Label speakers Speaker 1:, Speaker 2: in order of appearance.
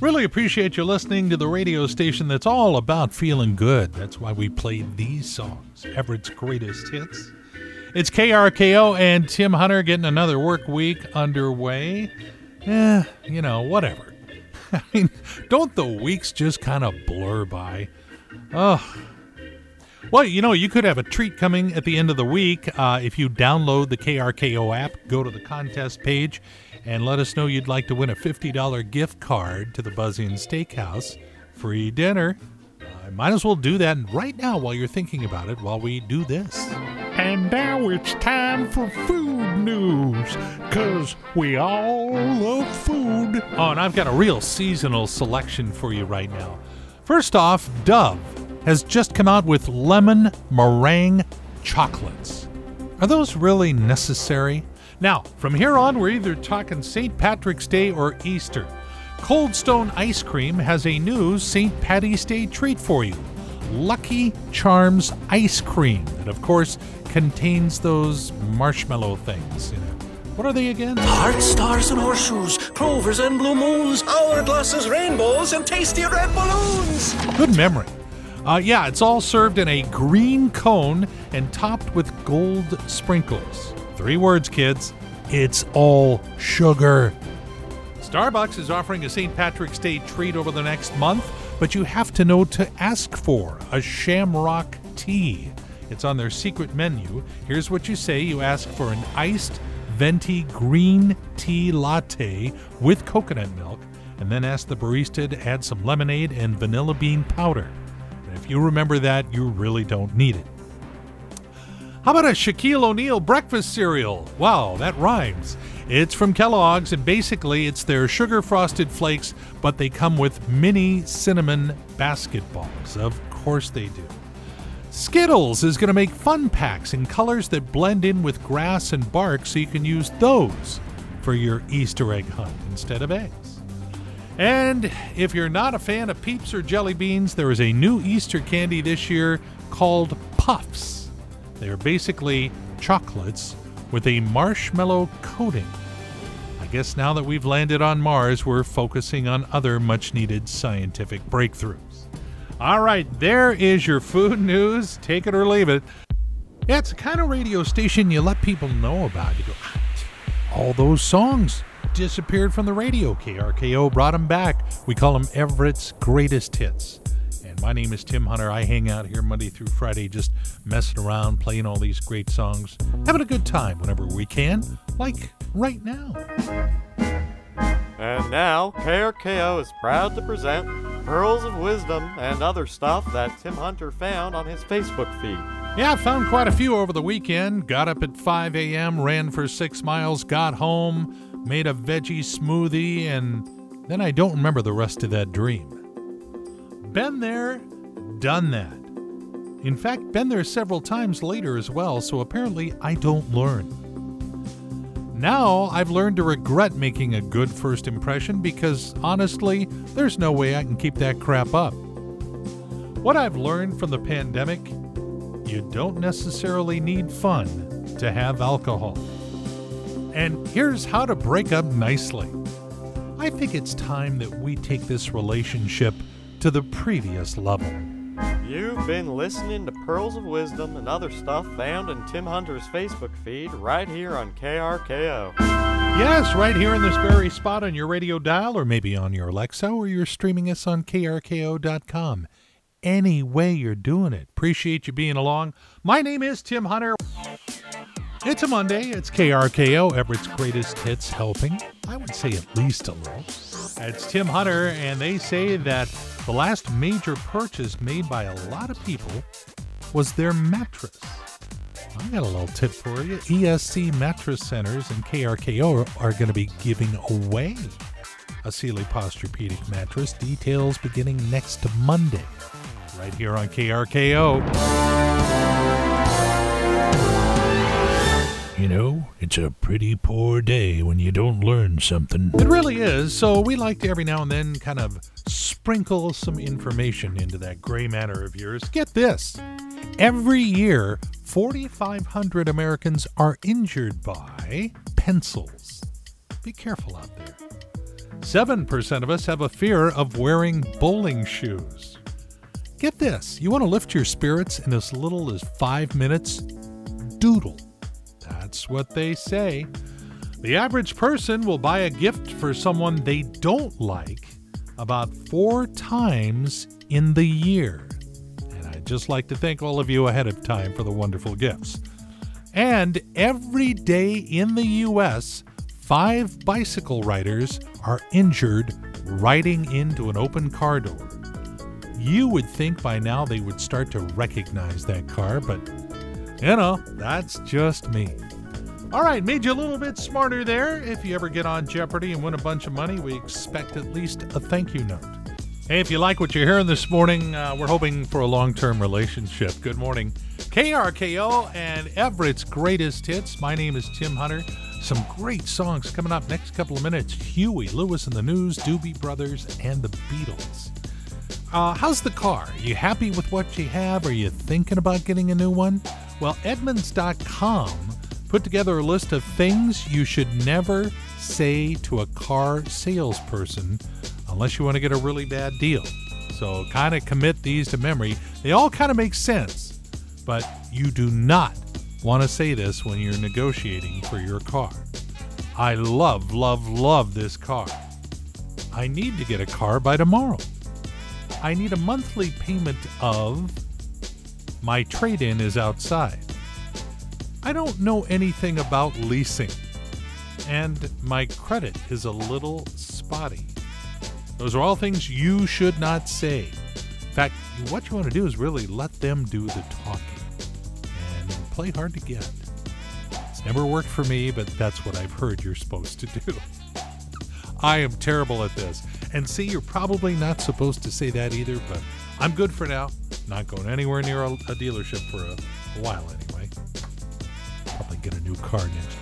Speaker 1: Really appreciate you listening to the radio station that's all about feeling good. That's why we played these songs, Everett's greatest hits. It's KRKO and Tim Hunter getting another work week underway. Eh, you know, whatever. I mean, don't the weeks just kind of blur by? Oh. Well, you know, you could have a treat coming at the end of the week. Uh, if you download the KRKO app, go to the contest page, and let us know you'd like to win a $50 gift card to the Buzz Inn Steakhouse. Free dinner. I might as well do that right now while you're thinking about it while we do this. And now it's time for food news, because we all love food. Oh, and I've got a real seasonal selection for you right now. First off, Dove has just come out with lemon meringue chocolates. Are those really necessary? Now, from here on, we're either talking St. Patrick's Day or Easter. Cold Stone Ice Cream has a new St. Patty's Day treat for you Lucky Charms Ice Cream. That, of course, contains those marshmallow things. You know. What are they again?
Speaker 2: Hearts, stars, and horseshoes, clovers and blue moons, hourglasses, rainbows, and tasty red balloons.
Speaker 1: Good memory. Uh, yeah, it's all served in a green cone and topped with gold sprinkles. Three words, kids. It's all sugar. Starbucks is offering a St. Patrick's Day treat over the next month, but you have to know to ask for a shamrock tea. It's on their secret menu. Here's what you say you ask for an iced venti green tea latte with coconut milk, and then ask the barista to add some lemonade and vanilla bean powder. You remember that, you really don't need it. How about a Shaquille O'Neal breakfast cereal? Wow, that rhymes. It's from Kellogg's, and basically it's their sugar frosted flakes, but they come with mini cinnamon basketballs. Of course they do. Skittles is going to make fun packs in colors that blend in with grass and bark so you can use those for your Easter egg hunt instead of eggs. And if you're not a fan of Peeps or Jelly Beans, there is a new Easter candy this year called Puffs. They are basically chocolates with a marshmallow coating. I guess now that we've landed on Mars, we're focusing on other much needed scientific breakthroughs. All right, there is your food news. Take it or leave it. Yeah, it's the kind of radio station you let people know about. You go, "Ah, all those songs disappeared from the radio. KRKO brought him back. We call him Everett's greatest hits. And my name is Tim Hunter. I hang out here Monday through Friday just messing around, playing all these great songs, having a good time whenever we can, like right now.
Speaker 3: And now, KRKO is proud to present Pearls of Wisdom and other stuff that Tim Hunter found on his Facebook feed.
Speaker 1: Yeah, I found quite a few over the weekend. Got up at 5 a.m., ran for six miles, got home, made a veggie smoothie, and then I don't remember the rest of that dream. Been there, done that. In fact, been there several times later as well, so apparently I don't learn. Now I've learned to regret making a good first impression because honestly, there's no way I can keep that crap up. What I've learned from the pandemic you don't necessarily need fun to have alcohol. And here's how to break up nicely. I think it's time that we take this relationship to the previous level.
Speaker 3: You've been listening to Pearls of Wisdom and other stuff found in Tim Hunter's Facebook feed right here on KRKO.
Speaker 1: Yes, right here in this very spot on your radio dial, or maybe on your Alexa, or you're streaming us on krko.com. Any way you're doing it. Appreciate you being along. My name is Tim Hunter. It's a Monday. It's KRKO, Everett's greatest hits helping. I would say at least a little. It's Tim Hunter, and they say that the last major purchase made by a lot of people was their mattress. I got a little tip for you. ESC Mattress Centers and KRKO are going to be giving away a Sealy Posturepedic mattress. Details beginning next Monday, right here on KRKO. You know, it's a pretty poor day when you don't learn something. It really is. So we like to every now and then kind of sprinkle some information into that gray matter of yours. Get this. Every year, 4,500 Americans are injured by pencils. Be careful out there. 7% of us have a fear of wearing bowling shoes. Get this you want to lift your spirits in as little as five minutes? Doodle. That's what they say. The average person will buy a gift for someone they don't like about four times in the year. And I'd just like to thank all of you ahead of time for the wonderful gifts. And every day in the U.S., five bicycle riders are injured riding into an open car door. You would think by now they would start to recognize that car, but you know, that's just me. All right, made you a little bit smarter there. If you ever get on Jeopardy and win a bunch of money, we expect at least a thank you note. Hey, if you like what you're hearing this morning, uh, we're hoping for a long term relationship. Good morning. KRKO and Everett's greatest hits. My name is Tim Hunter. Some great songs coming up next couple of minutes. Huey Lewis and the News, Doobie Brothers, and the Beatles. Uh, how's the car? Are you happy with what you have? Are you thinking about getting a new one? Well, Edmunds.com put together a list of things you should never say to a car salesperson unless you want to get a really bad deal. So kind of commit these to memory. They all kind of make sense, but you do not want to say this when you're negotiating for your car. I love, love, love this car. I need to get a car by tomorrow. I need a monthly payment of my trade in is outside. I don't know anything about leasing, and my credit is a little spotty. Those are all things you should not say. In fact, what you want to do is really let them do the talking and play hard to get. It's never worked for me, but that's what I've heard you're supposed to do. I am terrible at this. And see, you're probably not supposed to say that either, but I'm good for now. Not going anywhere near a, dealership for a, a while anyway. New car next